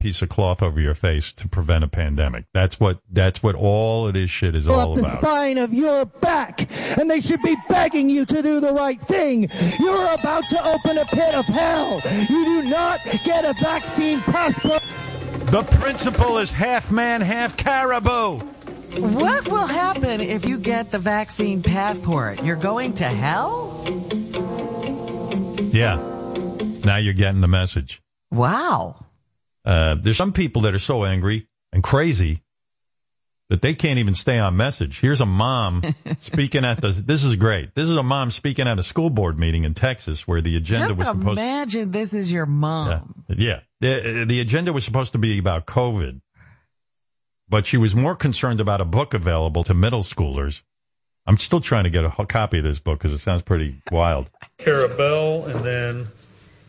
piece of cloth over your face to prevent a pandemic. That's what that's what all of this shit is all up the about. spine of your back, and they should be begging you to do the right thing. You're about to open a pit of hell. You do not get a vaccine passport. The principle is half man, half caribou. What will happen if you get the vaccine passport? You're going to hell? Yeah. Now you're getting the message. Wow. Uh, there's some people that are so angry and crazy that they can't even stay on message. Here's a mom speaking at the. This is great. This is a mom speaking at a school board meeting in Texas where the agenda Just was supposed. imagine this is your mom. Yeah, the the agenda was supposed to be about COVID, but she was more concerned about a book available to middle schoolers. I'm still trying to get a copy of this book because it sounds pretty wild. Kara Bell and then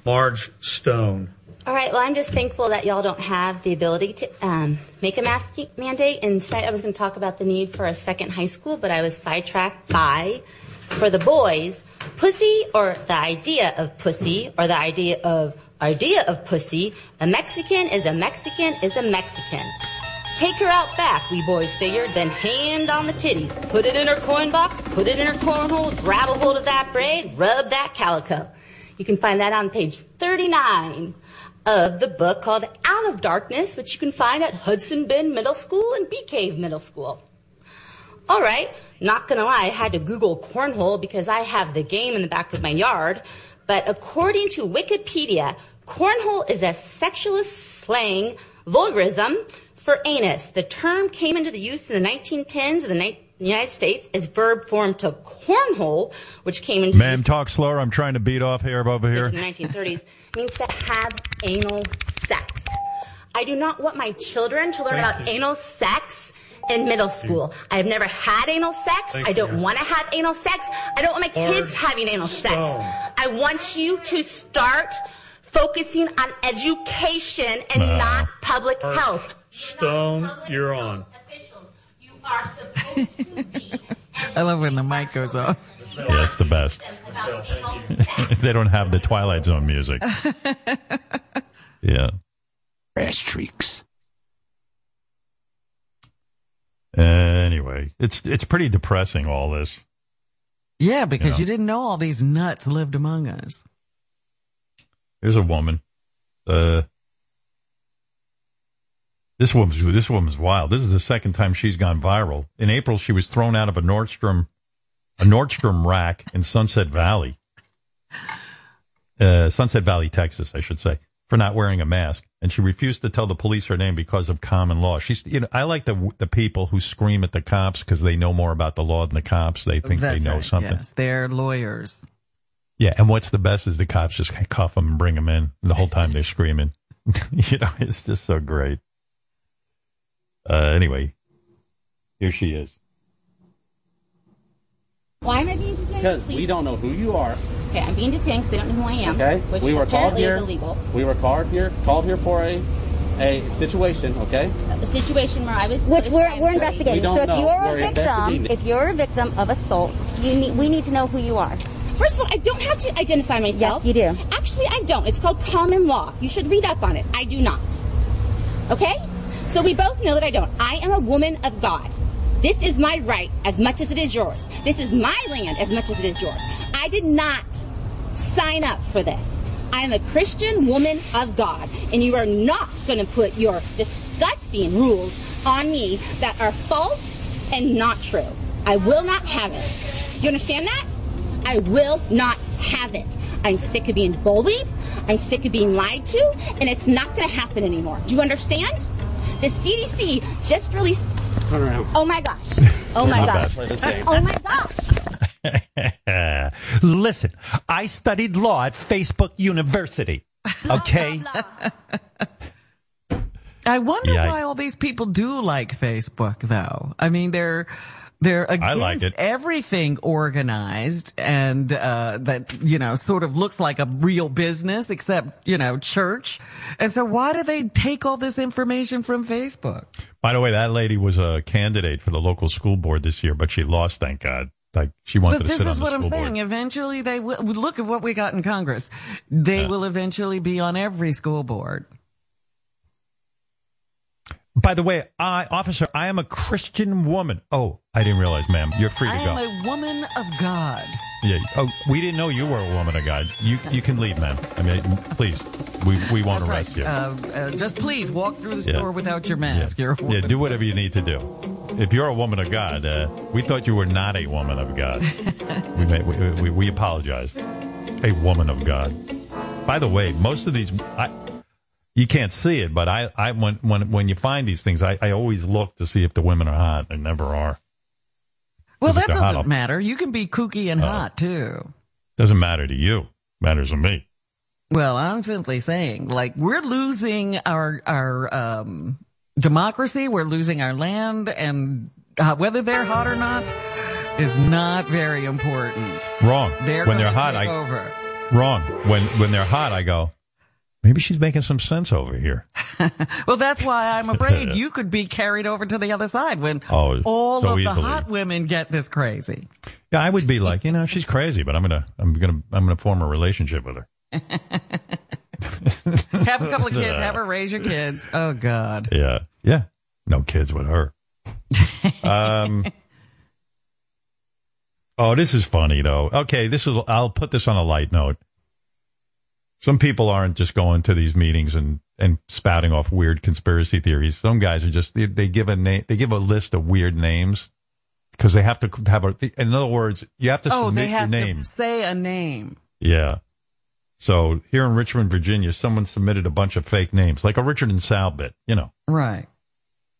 Marge Stone. All right. Well, I'm just thankful that y'all don't have the ability to um, make a mask mandate. And tonight I was going to talk about the need for a second high school, but I was sidetracked by, for the boys, pussy or the idea of pussy or the idea of idea of pussy. A Mexican is a Mexican is a Mexican. Take her out back, we boys figured, then hand on the titties. Put it in her coin box, put it in her cornhole, grab a hold of that braid, rub that calico. You can find that on page 39 of the book called Out of Darkness, which you can find at Hudson Bend Middle School and Bee Cave Middle School. All right, not gonna lie, I had to Google cornhole because I have the game in the back of my yard. But according to Wikipedia, cornhole is a sexualist slang vulgarism for anus. The term came into the use in the 1910s in the ni- United States as verb form to cornhole, which came into Ma'am, talk slower. I'm trying to beat off hair over here. in the 1930s means to have anal sex. I do not want my children to learn Thank about you. anal sex in middle school. I have never had anal sex. Thank I don't want to have anal sex. I don't want my kids having anal sex. Stone. I want you to start focusing on education and not public health. Stone, Public you're health on. Officials. You are supposed to be I love when the mic goes off. Yeah, it's the best. about they don't have the Twilight Zone music. yeah. Ass streaks. Anyway, it's it's pretty depressing all this. Yeah, because Yeah. you didn't know all these nuts lived among us. Here's a woman. Uh, this woman's this woman's wild. This is the second time she's gone viral. In April, she was thrown out of a Nordstrom a Nordstrom rack in Sunset Valley, uh, Sunset Valley, Texas, I should say, for not wearing a mask, and she refused to tell the police her name because of common law. She's, you know, I like the the people who scream at the cops because they know more about the law than the cops. They think That's they know right, something. Yes, they're lawyers. Yeah, and what's the best is the cops just cuff them and bring them in. The whole time they're screaming. you know, it's just so great. Uh, anyway, here she is. Why am I being detained? Because Please. we don't know who you are. Okay, I'm being detained because they don't know who I am. Okay, Which we were called apparently here. is illegal. We were called here, called here for a a situation. Okay, A situation where I was. Which we're, we're investigating. We don't So if know. you're We're a victim, if you're a victim of assault, you need, we need to know who you are. First of all, I don't have to identify myself. Yes, you do. Actually, I don't. It's called common law. You should read up on it. I do not. Okay? So we both know that I don't. I am a woman of God. This is my right as much as it is yours. This is my land as much as it is yours. I did not sign up for this. I am a Christian woman of God, and you are not going to put your disgusting rules on me that are false and not true. I will not have it. You understand that? I will not have it. I'm sick of being bullied. I'm sick of being lied to, and it's not going to happen anymore. Do you understand? The CDC just released. Oh my gosh. Oh, oh my gosh. Play the same. Oh my gosh. Listen, I studied law at Facebook University. Okay? I wonder Yeah, I- why all these people do like Facebook, though. I mean, they're they're against like it. everything organized and uh, that you know sort of looks like a real business, except you know church. And so, why do they take all this information from Facebook? By the way, that lady was a candidate for the local school board this year, but she lost, thank God. Like, she wanted But to this sit on is what I'm saying. board. Eventually, they will look at what we got in Congress. They Yeah. will eventually be on every school board. By the way, I, officer, I am a Christian woman. Oh, I didn't realize, ma'am. You're free to I go. I am a woman of God. Yeah. Oh, we didn't know you were a woman of God. You you can leave, ma'am. I mean, please. We we won't That's arrest right. you. Uh, uh, just please walk through the Yeah. without your mask. You're a yeah, do whatever you need to do. If you're a woman of God, uh, we thought you were not a woman of God. we, may, we, we we apologize. A woman of God. By the way, most of these, I, you can't see it, but I, I when when when you find these things, I, I always look to see if the women are hot. They never are. well, that doesn't I'll- matter. You can be kooky and hot too. Doesn't matter to you. Matters to me. Well, I'm simply saying, like, we're losing our our um, democracy. We're losing our land, and uh, whether they're hot or not is not very important. Wrong. They're when they're hot, I over. wrong. When when they're hot, I go. Maybe she's making some sense over here. Well, that's why I'm afraid you could be carried over to the other side when Oh, all so of the hot women get this crazy. Yeah, I would be like, you know, she's crazy, but I'm gonna, I'm gonna, I'm gonna form a relationship with her. Have a couple of kids. Have her raise your kids. Oh God. Yeah, yeah. No kids with her. Um. oh, this is funny though. Okay, this is. I'll put this on a light note. Some people aren't just going to these meetings and and spouting off weird conspiracy theories. Some guys are just they, they give a name, they give a list of weird names because they have to have a. In other words, you have to Oh, submit they have your name. to say a name. Yeah. So here in Richmond, Virginia, someone submitted a bunch of fake names, like a Richard and Sal bit, you know, Right.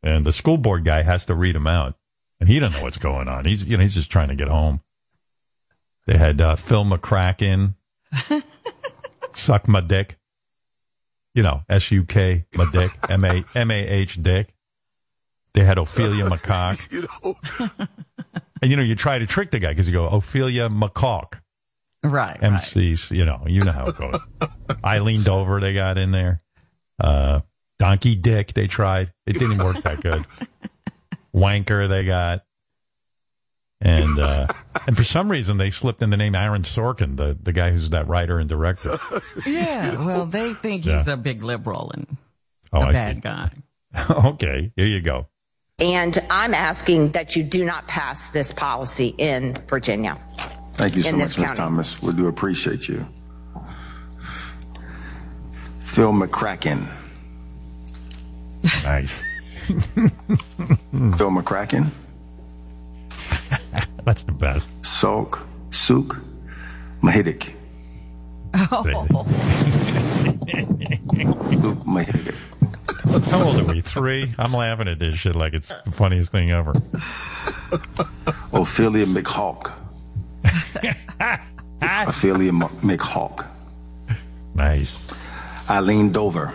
and the school board guy has to read them out, and he doesn't know what's going on. He's, you know, he's just trying to get home. They had uh, Phil McCracken, suck my dick, you know, S U K my dick, M A M A H dick. They had Ophelia McCock, and you know, you try to trick the guy because you go Ophelia McCock. Right. right. MCs, you know, you know how it goes. Eileen Dover, they got in there. Uh, Donkey Dick, they tried. It didn't work that good. Wanker, they got. And uh, and for some reason, they slipped in the name Aaron Sorkin, the, the guy who's that writer and director. Yeah. Well, they think he's a big liberal and Oh, a I bad see. guy. okay, here you go. And I'm asking that you do not pass this policy in Virginia. Thank you so much, Ms. Thomas. We do appreciate you. Phil McCracken. Nice. Phil McCracken. That's the best. Sulk. Sook. Mahidik. Oh. Luke Mahidik. How old are we? Three? I'm laughing at this shit like it's the funniest thing ever. Ophelia McHawk. Ophelia M- McHawk. Nice. Eileen Dover.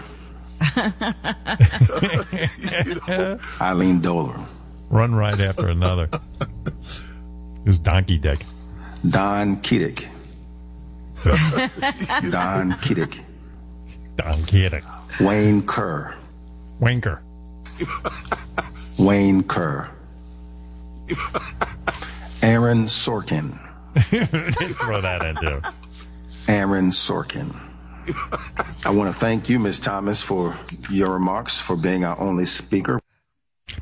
Eileen Dover. One right after another. Who's Donkey Dick? Don Kiddick. Don Kiddick. Don Dick. Wayne Kerr. Winker. Wayne Kerr. Aaron Sorkin. Just throw that in too. Aaron Sorkin. I want to thank you, Ms. Thomas, for your remarks, for being our only speaker.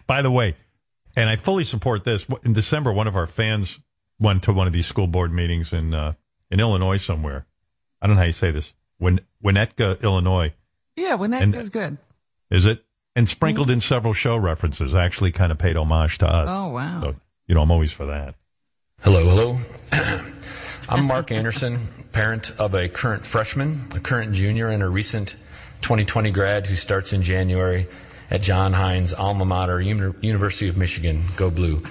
By the way, and I fully support this. In December, one of our fans went to one of these school board meetings in uh, in Illinois somewhere. I don't know how you say this. Win- Winnetka, Illinois, Yeah, Winnetka is good. is it? And sprinkled in several show references. I actually kind of paid homage to us. Oh, wow. So, you know, I'm always for that. Hello, hello. I'm Mark Anderson, parent of a current freshman, a current junior, and a recent 2020 grad who starts in January at Jon Hein's alma mater, Uni- University of Michigan. Go Blue.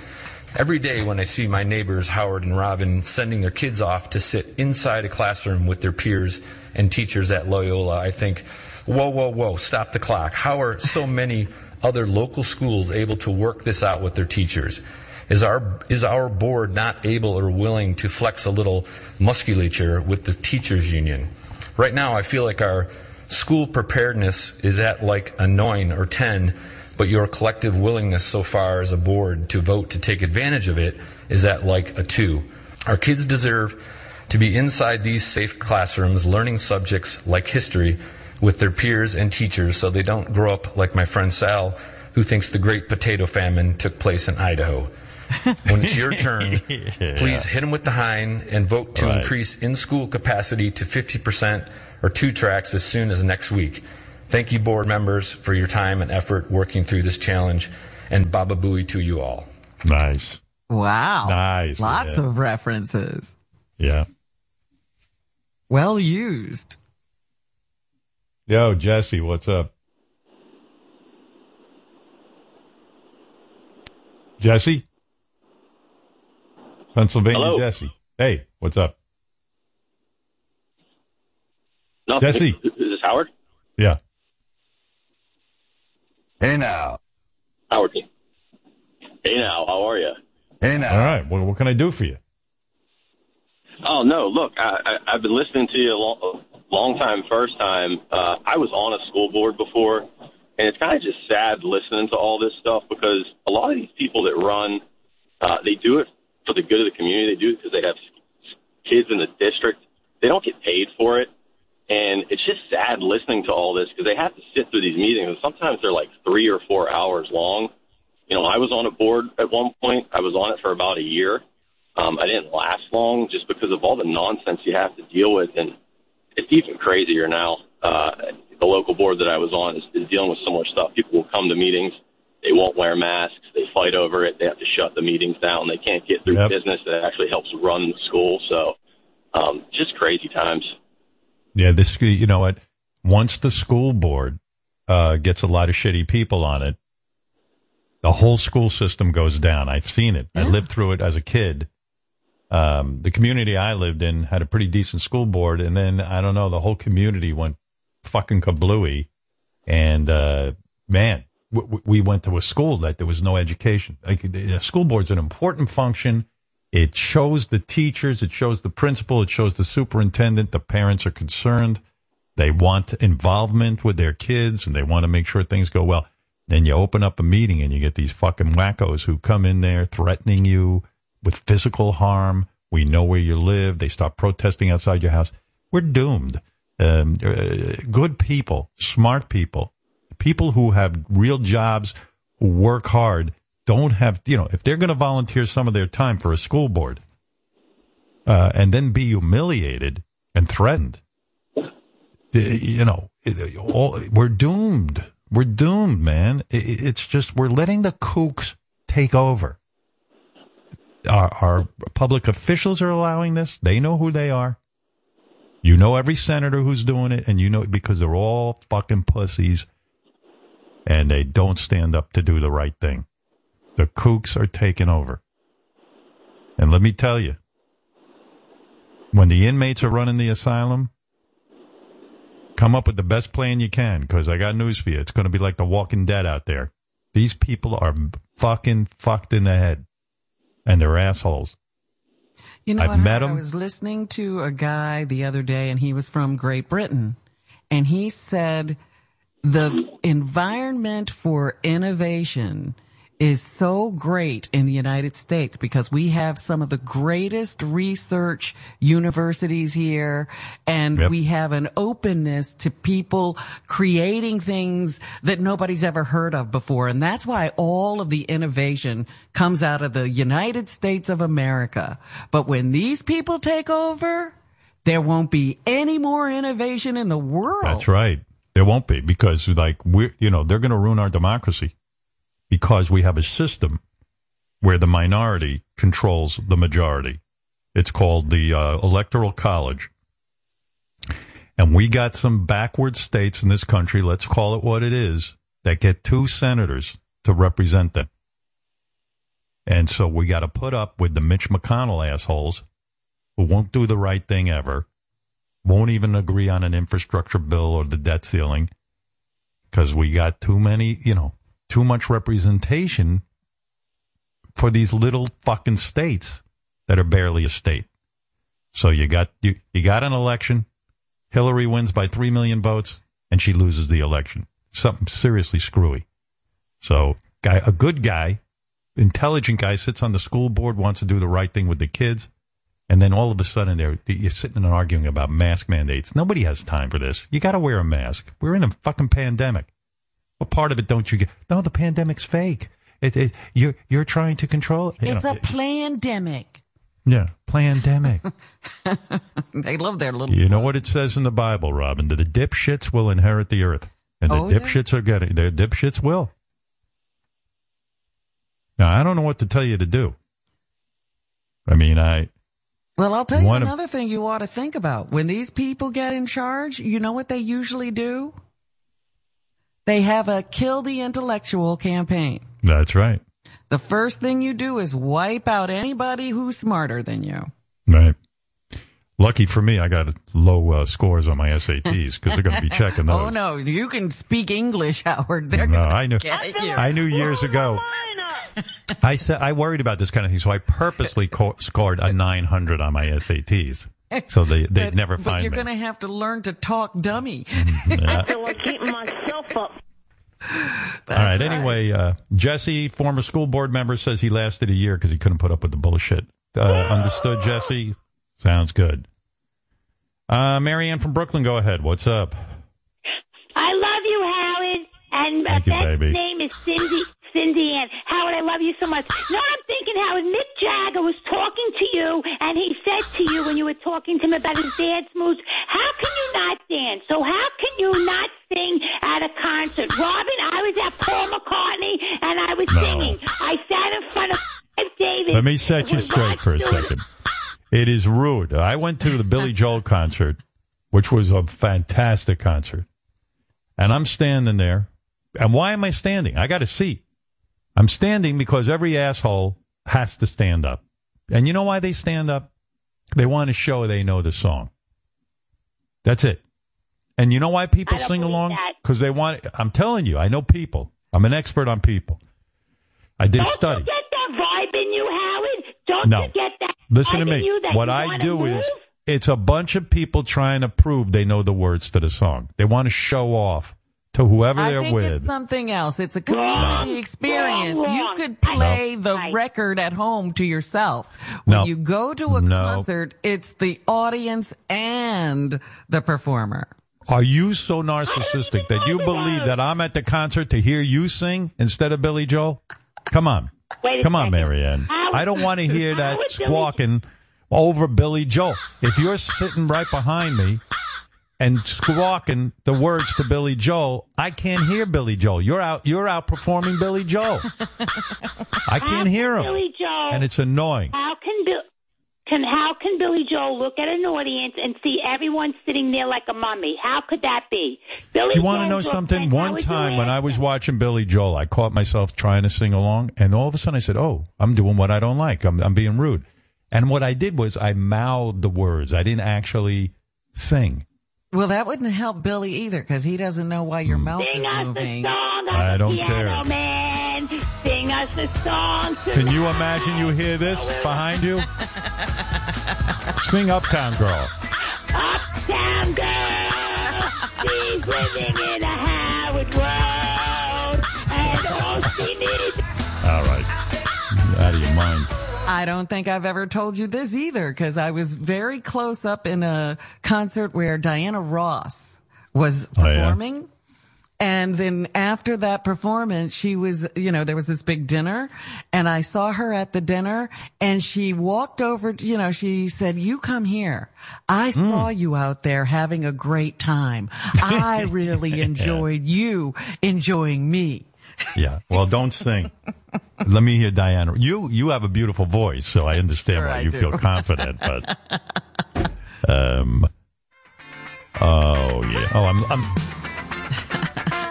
Every day when I see my neighbors, Howard and Robin, sending their kids off to sit inside a classroom with their peers and teachers at Loyola, I think, whoa, whoa, whoa, stop the clock. How are so many other local schools able to work this out with their teachers? Is our, is our board not able or willing to flex a little musculature with the teachers union? Right now, I feel like our school preparedness is at like a nine or 10, but your collective willingness so far as a board to vote to take advantage of it is at like a two. Our kids deserve to be inside these safe classrooms learning subjects like history with their peers and teachers so they don't grow up like my friend Sal who thinks the Great Potato Famine took place in Idaho. When it's your turn, Yeah. please hit them with the Hein and vote to Right. increase in-school capacity to 50% or two tracks as soon as next week. Thank you, board members, for your time and effort working through this challenge, and Baba Booey to you all. Nice. Wow. Nice, Lots yeah. of references. Yeah. Well used. Yo, Jesse, what's up? Jesse? Pennsylvania Hello. Jesse. Hey, what's up? No, Jesse. Is this Howard? Yeah. Hey now. Howard. Hey now, how are you? Hey now. All right, Well, what can I do for you? Oh no, look, I, I, I've been listening to you a long, long time, first time. Uh, I was on a school board before, and it's kind of just sad listening to all this stuff because a lot of these people that run, uh, they do it for the good of the community. They do it because they have kids in the district. They don't get paid for it, and it's just sad listening to all this because they have to sit through these meetings, and sometimes they're like three or four hours long. You know, I was on a board at one point. I was on it for about a year. Um, I didn't last long just because of all the nonsense you have to deal with, and it's even crazier now. Uh, the local board that I was on is, is dealing with much stuff. People will come to meetings, they won't wear masks, they fight over it, they have to shut the meetings down, they can't get through Yep. business that actually helps run the school. So, um, just crazy times. Yeah, this, you know what? Once the school board uh, gets a lot of shitty people on it, the whole school system goes down. I've seen it. I lived through it as a kid. Um, the community I lived in had a pretty decent school board, and then I don't know, the whole community went fucking kablooey. And uh, man, w- w- we went to a school that there was no education. Like the school board's an important function. It shows the teachers, it shows the principal, it shows the superintendent. The parents are concerned. They want involvement with their kids, and they want to make sure things go well. Then you open up a meeting, and you get these fucking wackos who come in there threatening you with physical harm. We know where you live. They start protesting outside your house. We're doomed. Um, uh, good people, smart people, people who have real jobs, work hard, don't have, you know, if they're going to volunteer some of their time for a school board uh, and then be humiliated and threatened, you know, all, we're doomed. We're doomed, man. It's just, we're letting the kooks take over. Our, our public officials are allowing this. They know who they are. You know every senator who's doing it, and you know it because they're all fucking pussies and they don't stand up to do the right thing. The kooks are taking over. And let me tell you, when the inmates are running the asylum, come up with the best plan you can because I got news for you. It's going to be like the walking dead out there. These people are fucking fucked in the head and they're assholes. You know I've what? met I him. was listening to a guy the other day, and he was from Great Britain, and he said the environment for innovation is so great in the United States because we have some of the greatest research universities here and Yep. we have an openness to people creating things that nobody's ever heard of before. And that's why all of the innovation comes out of the United States of America. But when these people take over, there won't be any more innovation in the world. That's right. There won't be because, like, we're, you know, they're going to ruin our democracy because we have a system where the minority controls the majority. It's called the uh, Electoral College. And we got some backward states in this country, let's call it what it is, that get two senators to represent them. And so we got to put up with the Mitch McConnell assholes who won't do the right thing ever won't even agree on an infrastructure bill or the debt ceiling because we got too many, you know, too much representation for these little fucking states that are barely a state. So you got you, you got an election. Hillary wins by three million votes, and she loses the election. Something seriously screwy. So, guy, a good guy, intelligent guy, sits on the school board, wants to do the right thing with the kids. And then all of a sudden, they're, you're sitting and arguing about mask mandates. Nobody has time for this. You got to wear a mask. We're in a fucking pandemic. What part of it don't you get? No, the pandemic's fake. It, it, you're you're trying to control it. It's know, a pandemic. yeah, pandemic. They love their little. you know what it says in the Bible, Robin? That the dipshits will inherit the earth, and the Oh, yeah? dipshits are getting. The dipshits will. Now I don't know what to tell you to do. I mean, I Well, I'll tell you One of- another thing you ought to think about. When these people get in charge, you know what they usually do? They have a kill the intellectual campaign. that's right. The first thing you do is wipe out anybody who's smarter than you. Right. Lucky for me, I got low uh, scores on my SATs because they're going to be checking those. Oh no, you can speak English, Howard. They're No, gonna I knew. get you. I knew years ago. I said I worried about this kind of thing, so I purposely co- scored a 900 on my SATs, so they they but, never but find you're me. going to have to learn to talk dummy. Yeah. feel like keeping myself up. All right. Anyway, uh, Jesse, former school board member, says he lasted a year because he couldn't put up with the bullshit. Uh, understood, Jesse? Sounds good. Uh, Marianne from Brooklyn, go ahead. What's up? I love you, Howard. And uh, you, baby. name is Cindy. Cindy Ann. Howard, I love you so much. You know what I'm thinking, Howard? Mick Jagger was talking to you, and he said to you when you were talking to him about his dance moves, how can you not dance? So how can you not sing at a concert? Robin, I was at Paul McCartney, and I was No. singing. I sat in front of David. Let me set you straight for a second. It is rude. I went to the Billy Joel concert, which was a fantastic concert. And I'm standing there. And why am I standing? I got a seat. I'm standing because every asshole has to stand up. And you know why they stand up? They want to show they know the song. That's it. And you know why people sing along? Because they want. I'm telling you, I know people. I'm an expert on people. I did a Don't study. you get that vibe in you, Howard? Don't No. you get that Listen to me. you that What you I do move? is it's a bunch of people trying to prove they know the words to the song. They want to show off to whoever I they're think with. it's something else. It's a community Wrong. experience. Wrong, You could play No. the Right. record at home to yourself. When No. you go to a No. concert, it's the audience and the performer. Are you so narcissistic that you believe that I'm at the concert to hear you sing instead of Billy Joel? Come on. Wait Come on. Marianne. Howard- I don't want to hear that Billy- squawking over Billy Joel. If you're sitting right behind me and squawking the words to Billy Joel, I can't hear Billy Joel. You're out you're outperforming Billy Joel. I can't hear him. Billy Joel, And it's annoying. how can Bill? Can how can Billy Joel look at an audience and see everyone sitting there like a mummy? How could that be? Billy You want to know something? like One time when I was watching Billy Joel, I caught myself trying to sing along, and all of a sudden I said, "Oh, I'm doing what I don't like. I'm, I'm being rude." And what I did was I mouthed the words. I didn't actually sing. Well, that wouldn't help Billy either because he doesn't know why your hmm. mouth Sing is us moving. a song on I the don't piano, care. man. Sing us a song. Can you imagine you hear this behind you? Sing Uptown Girl. Uptown girl, she's living in a Howard world, and all she needs. All right. Out of your mind. I don't think I've ever told you this either because I was very close up in a concert where Diana Ross was Oh, yeah? And then after that performance, she was, you know, there was this big dinner and I saw her at the dinner and she walked over, to, you know, she said, you come here. I Hmm. saw you out there having a great time. I really enjoyed you enjoying me. Yeah. Well, don't sing. Let me hear Diana. You you have a beautiful voice, so I understand Sure why I you do. feel confident. But um, oh yeah. Oh, I'm. I'm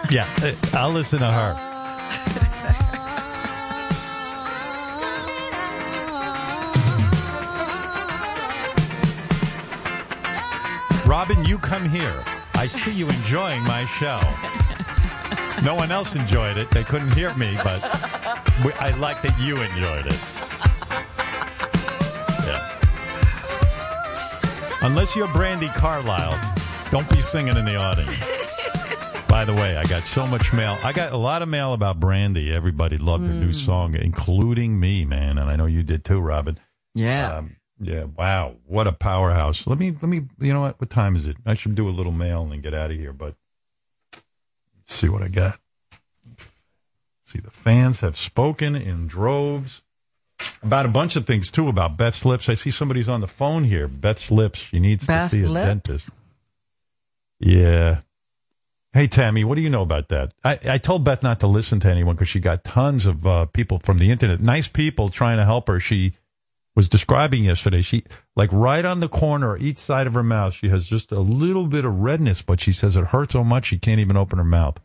yeah, uh, I'll listen to her. Robin, you come here. I see you enjoying my show. No one else enjoyed it. They couldn't hear me, but I like that you enjoyed it. Yeah. Unless you're Brandi Carlile, don't be singing in the audience. By the way, I got so much mail. I got a lot of mail about Brandi. Everybody loved her new song, including me, man, and I know you did too, Robin. Yeah. Um, yeah. Wow. What a powerhouse. Let me. Let me. You know what? What time is it? I should do a little mail and then get out of here. But see what I got. see, the fans have spoken in droves about a bunch of things too. About Beth's lips. I see somebody's on the phone here. Beth's lips. She needs Beth's to see a lips? dentist. Yeah. Hey Tammy, what do you know about that? I, I told Beth not to listen to anyone because she got tons of uh, people from the internet, nice people trying to help her. She was describing yesterday. She like right on the corner, each side of her mouth, she has just a little bit of redness, but she says it hurts so much she can't even open her mouth,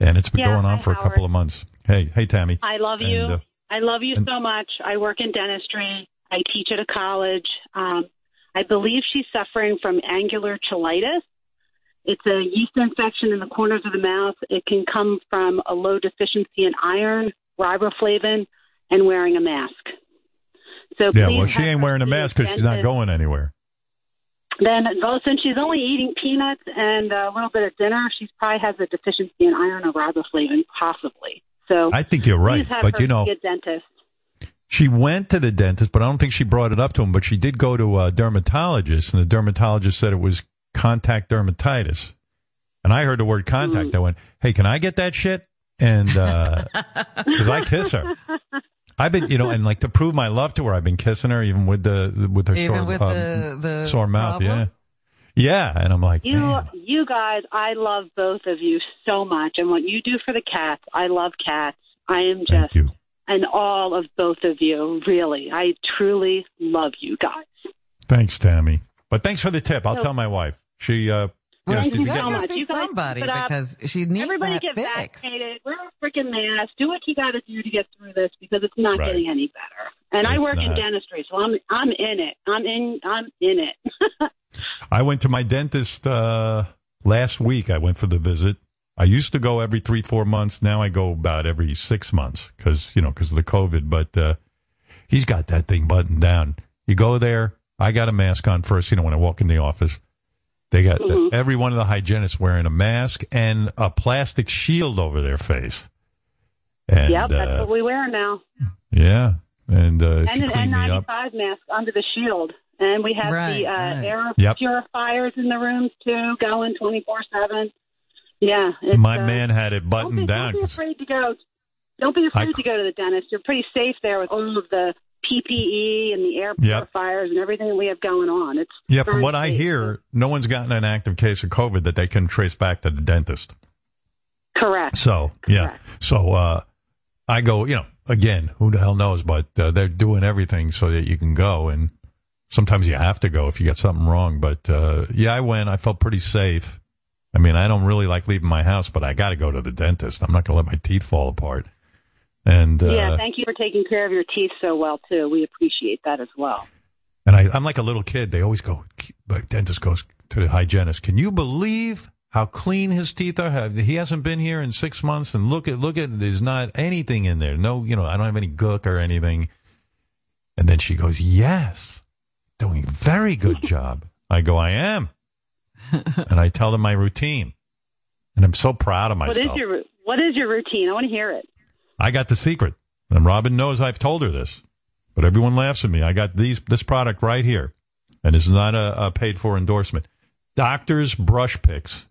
and it's been Yeah, going on hi, for a couple of months. Hey, hey Tammy, I love you. And, uh, I love you and- so much. I work in dentistry. I teach at a college. Um, I believe she's suffering from angular cheilitis. It's a yeast infection in the corners of the mouth. It can come from a low deficiency in iron, riboflavin, and wearing a mask. So yeah, well, she ain't wearing a mask because she's not going anywhere. Then, well, since she's only eating peanuts and a little bit of dinner, she probably has a deficiency in iron or riboflavin, possibly. So I think you're right, but you know, dentist. She went to the dentist, but I don't think she brought it up to him. But she did go to a dermatologist, and the dermatologist said it was contact dermatitis. And I heard the word contact. I went, "Hey, can I get that shit?" And because I kiss her, I've been, you know, and like to prove my love to her, I've been kissing her even with the with her Even sore, with um, the- the sore mouth. problem? Yeah, yeah. And I'm like, You, man, you guys, I love both of you so much, and what you do for the cats, I love cats. I am just and all of both of you. Really, I truly love you guys. thanks, Tammy. But thanks for the tip. I'll So- tell my wife. She, uh, you know, Thank she's you been so getting- much. You guys somebody keep it up. because she needs Everybody that get fix. vaccinated. Wear a freaking mask. Do what you got to do to get through this because it's not Right. getting any better. And I It's work in dentistry, so I'm I'm in it. I'm in I'm in it. I went to my dentist uh, last week. I went for the visit. I used to go every three, four months. Now I go about every six months because you know because of the COVID. But uh, he's got that thing buttoned down. You go there. I got a mask on first. You know when I walk in the office, they got Mm-hmm. every one of the hygienists wearing a mask and a plastic shield over their face. And yep, that's uh, what we wear now. yeah, and uh, and an cleaned me up. N95 mask under the shield. And we have Right, the uh, right. air Yep. purifiers in the rooms too, going 24 7. Yeah. It's, My uh, man had it don't buttoned be, down. Don't be 'cause- afraid to go. Don't be afraid I- to go to the dentist. You're pretty safe there with all of the PPE and the air Yep. purifiers and everything that we have going on. It's Yeah, from what I hear, no one's gotten an active case of COVID that they can trace back to the dentist. Correct. So, yeah. So, uh, I go, you know, again, who the hell knows, but uh, they're doing everything so that you can go. And sometimes you have to go if you get something wrong. But, uh, yeah, I went. I felt pretty safe. I mean, I don't really like leaving my house, but I got to go to the dentist. I'm not going to let my teeth fall apart. And, uh, yeah, thank you for taking care of your teeth so well too. We appreciate that as well. And I, I'm like a little kid. They always go, the dentist goes to the hygienist. Can you believe how clean his teeth are? He hasn't been here in six months, and look at look at. There's not anything in there. No, you know, I don't have any gook or anything. And then she goes, "Yes, doing a very good job." I go, "I am," and I tell them my routine, and I'm so proud of myself. What is your What is your routine? I want to hear it. I got the secret, and Robin knows I've told her this, but everyone laughs at me. I got these this product right here, and is not a, a paid for endorsement. Doctor's brush picks.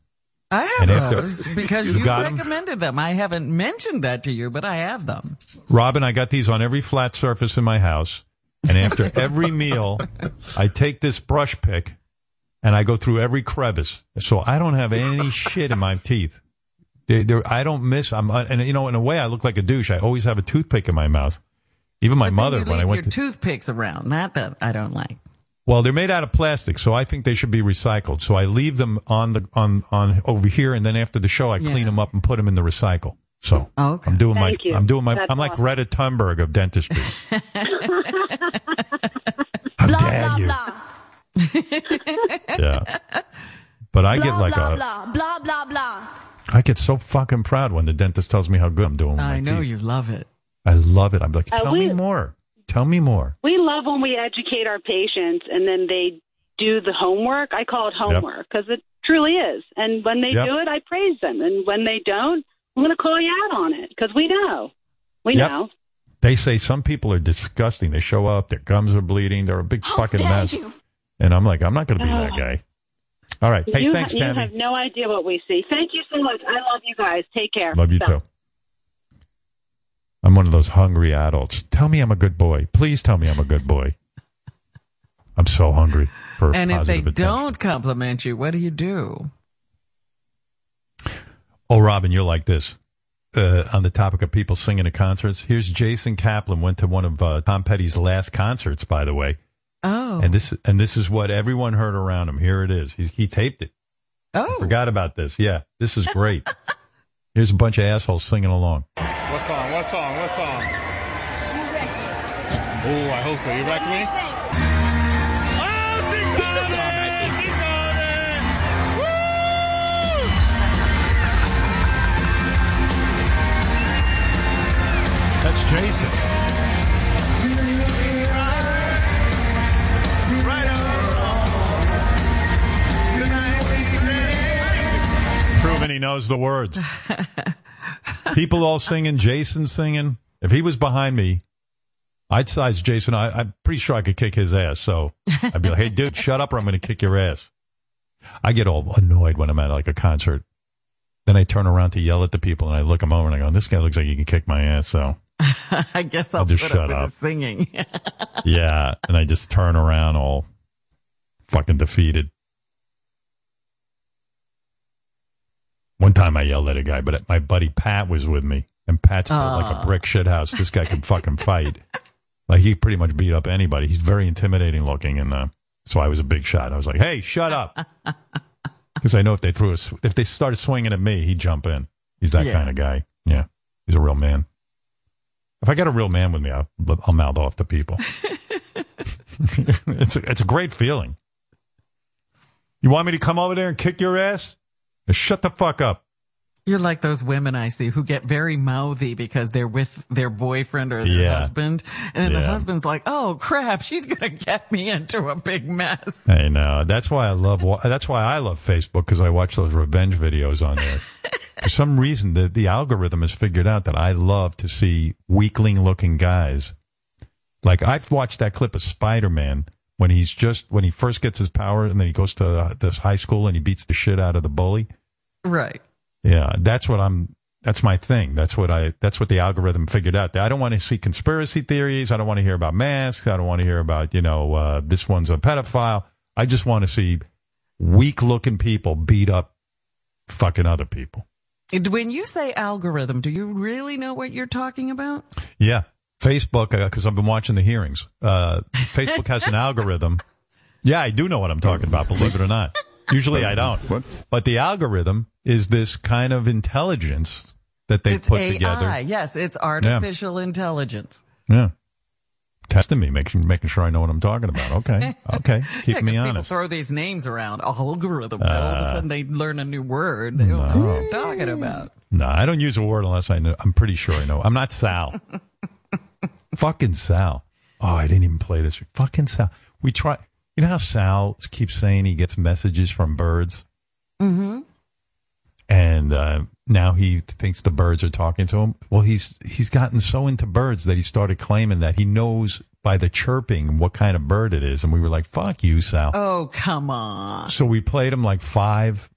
I have after- those because You you, recommended them. I haven't mentioned that to you, but I have them. Robin, I got these on every flat surface in my house, and after every meal, I take this brush pick and I go through every crevice, so I don't have any shit in my teeth. They, they're, I don't miss. I'm, and you know, in a way, I look like a douche. I always have a toothpick in my mouth. Even my But then mother, you when I went your to toothpicks around. Not that I don't like. Well, they're made out of plastic, so I think they should be recycled. So I leave them on the on on over here, and then after the show, I clean them up and put them in the recycle. So oh, I'm doing Thank my you. I'm doing my That's I'm like awesome. Greta Thunberg of dentistry. How blah, dare blah, you? blah. Yeah, but I get like blah, a blah, blah, blah, blah. I get so fucking proud when the dentist tells me how good I'm doing. With I my know teeth. you love it. I love it. I'm like, Uh, tell we- me more. Tell me more. We love when we educate our patients and then they do the homework. I call it homework because it truly is. And when they Yep. do it, I praise them. And when they don't, I'm going to call you out on it because we know. We Yep. know. They say some people are disgusting. They show up, their gums are bleeding, they're a big fucking mess. And I'm like, I'm not going to be that guy. All right. Hey, you, thanks, you Tammy. have no idea what we see. Thank you so much. I love you guys. Take care. Love you Bye. too. I'm one of those hungry adults. Tell me I'm a good boy. Please tell me I'm a good boy. I'm so hungry for And if they attention. don't compliment you, what do you do? Oh, Robin, you're like this. Uh, on the topic of people singing at concerts, here's Jason Kaplan went to one of uh, Tom Petty's last concerts, by the way, Oh. and this and this is what everyone heard around him. Here it is. He, he taped it. Oh, forgot about this. Yeah, this is great. here's a bunch of assholes singing along. What song? What song? What song? Oh, I hope so. You wreck me? Oh, That's Jason. Proving he knows the words. People all singing, Jason singing. If he was behind me, I'd size Jason. I, I'm pretty sure I could kick his ass. So I'd be like, hey, dude, shut up or I'm going to kick your ass. I get all annoyed when I'm at like a concert. Then I turn around to yell at the people and I look them over and I go, this guy looks like he can kick my ass. So I guess I'll, I'll just shut up. singing. yeah. And I just turn around all fucking defeated. One time I yelled at a guy, but my buddy Pat was with me, and Pat's built like a brick shit house. This guy can fucking fight. Like he pretty much beat up anybody. He's very intimidating looking, and uh, so I was a big shot. I was like, "Hey, shut up," because I know if they threw us, if they started swinging at me, he'd jump in. He's that Yeah. kind of guy. Yeah, he's a real man. If I got a real man with me, I'll, I'll mouth off to people. it's a, it's a great feeling. You want me to come over there and kick your ass? Shut the fuck up. You're like those women I see who get very mouthy because they're with their boyfriend or their Yeah. husband. And the Yeah. husband's like, oh crap, she's going to get me into a big mess. I know. That's why I love. That's why I love Facebook because I watch those revenge videos on there. For some reason, the the algorithm has figured out that I love to see weakling looking guys. Like I've watched that clip of Spider Man when he's just when he first gets his power and then he goes to this high school and he beats the shit out of the bully. Right. Yeah, that's what I'm. That's my thing. That's what I. That's what the algorithm figured out. I don't want to see conspiracy theories. I don't want to hear about masks. I don't want to hear about you know uh, this one's a pedophile. I just want to see weak looking people beat up fucking other people. When you say algorithm, do you really know what you're talking about? Yeah, Facebook because I've been watching the hearings. Uh, Facebook has an algorithm. Yeah, I do know what I'm talking about. Believe it or not. Usually I don't. But the algorithm is this kind of intelligence that they it's put AI. together. Yes, it's artificial intelligence. Yeah. Testing me, making making sure I know what I'm talking about. Okay. Okay. Keep Yeah, me 'cause people honest. throw these names around. Algorithm. all of a Uh, sudden they learn a new word. They don't know what I'm talking about. No, I don't use a word unless I know. I'm pretty sure I know. I'm not Sal. Fucking Sal. Oh, I didn't even play this. Fucking Sal. We try. You know how Sal keeps saying he gets messages from birds, Mm-hmm. and uh, now he thinks the birds are talking to him. Well, he's he's gotten so into birds that he started claiming that he knows by the chirping what kind of bird it is, and we were like, "Fuck you, Sal." Oh, come on. So we played him like five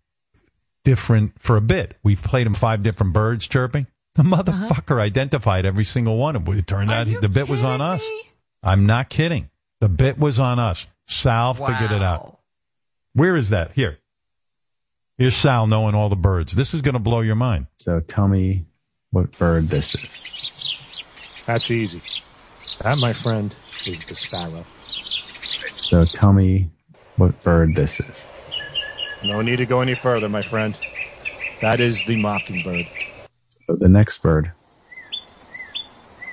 different for a bit. We've played him five different birds chirping. The motherfucker identified every single one. Of it turned out the bit was on us. I'm not kidding. The bit was on us. Sal figured it out. Where is that? Here. Here's Sal knowing all the birds. This is going to blow your mind. So tell me what bird this is. That's easy. That, my friend, is the sparrow. So tell me what bird this is. No need to go any further, my friend. That is the mockingbird. So the next bird.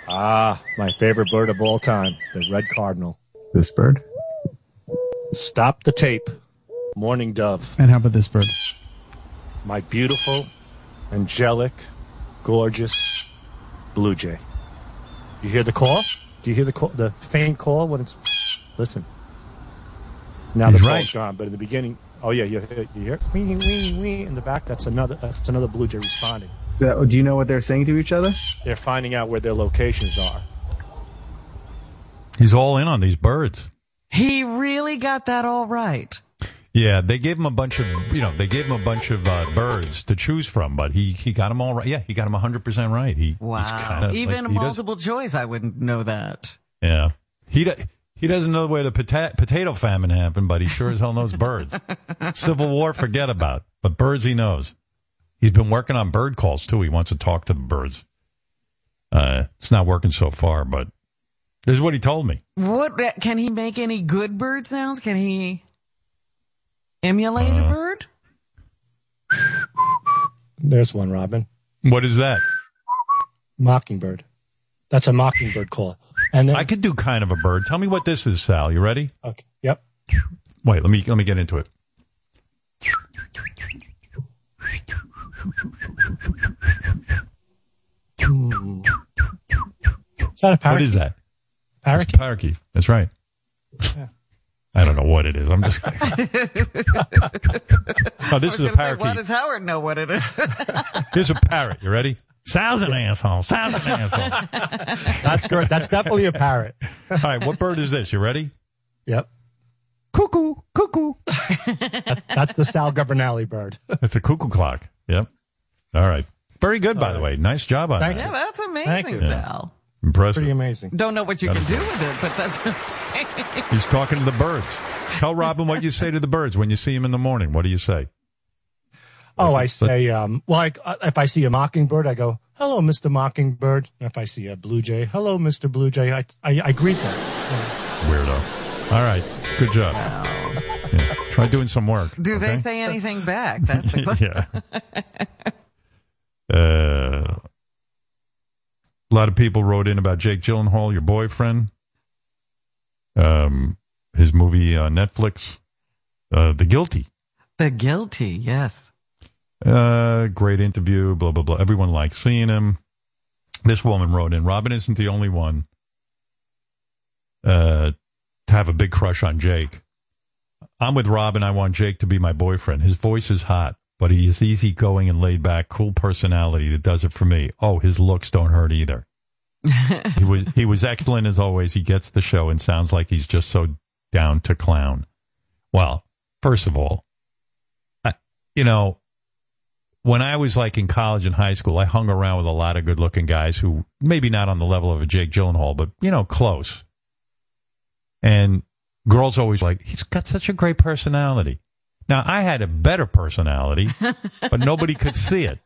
Ah, my favorite bird of all time, the red cardinal. This bird. Stop the tape. Morning dove. And how about this bird? My beautiful, angelic, gorgeous blue jay. You hear the call? Do you hear the call, the faint call when it's? Listen. Now He's the right. call's gone, but in the beginning, oh yeah, you hear, you hear wee wee wee in the back. That's another. That's another blue jay responding. Do you know what they're saying to each other? They're finding out where their locations are. He's all in on these birds. He really got that all right. Yeah, they gave him a bunch of, you know, they gave him a bunch of uh, birds to choose from, but he he got them all right. Yeah, he got them 100% right. He, Wow. kinda, Even like, he multiple choice, I wouldn't know that. Yeah. He do, he doesn't know where the pota- potato famine happened, but he sure as hell knows birds. Civil War, forget about. But birds he knows. He's been working on bird calls too. He wants to talk to the birds. Uh, it's not working so far, but this is what he told me. What can he make any good bird sounds? Can he emulate Uh, a bird? There's one, Robin. What is that? Mockingbird. That's a mockingbird call. And then I could do kind of a bird. Tell me what this is, Sal. You ready? Okay. Yep. Wait, let me let me get into it. Is that a parakeet? What is that? Parakeet. It's a parakeet. That's right. I don't know what it is. I'm just. oh, this is a Why parakeet. does Howard know what it is? Here's a parrot. You ready? Sal's an asshole. Sal's an asshole. That's good. That's definitely a parrot. All right, what bird is this? You ready? Yep. Cuckoo, cuckoo. That's, that's the Sal Governale bird. It's a cuckoo clock. Yep. All right. Very good, by the way. Nice job on Thank that. yeah, that's Thank amazing, you. Sal. Impressive. Pretty amazing. Don't know what you That can do it. with it, but that's He's talking to the birds. Tell Robin what you say to the birds when you see him in the morning. What do you say? Oh, I say, um, well, I, if I see a mockingbird, I go, hello, Mr. Mockingbird. And if I see a blue jay, hello, Mr. Blue Jay. I, I, I greet them. Weirdo. All right. Good job. Yeah. Try doing some work. Do they say anything back? That's the question. yeah. Uh, a lot of people wrote in about Jake Gyllenhaal, your boyfriend. Um, his movie on Netflix, uh, The Guilty. The guilty, yes. Uh, great interview, blah, blah, blah. Everyone likes seeing him. This woman wrote in, Robin isn't the only one uh, to have a big crush on Jake. I'm with Robin. I want Jake to be my boyfriend. His voice is hot, but he is easygoing and laid back, cool personality that does it for me. Oh, his looks don't hurt either. he was he was excellent as always. He gets the show and sounds like he's just so down to clown. Well, first of all, I, you know, when I was like in college and high school, I hung around with a lot of good looking guys who maybe not on the level of a Jake Gyllenhaal, but you know, close. And girls always like, he's got such a great personality. Now I had a better personality, but nobody could see it.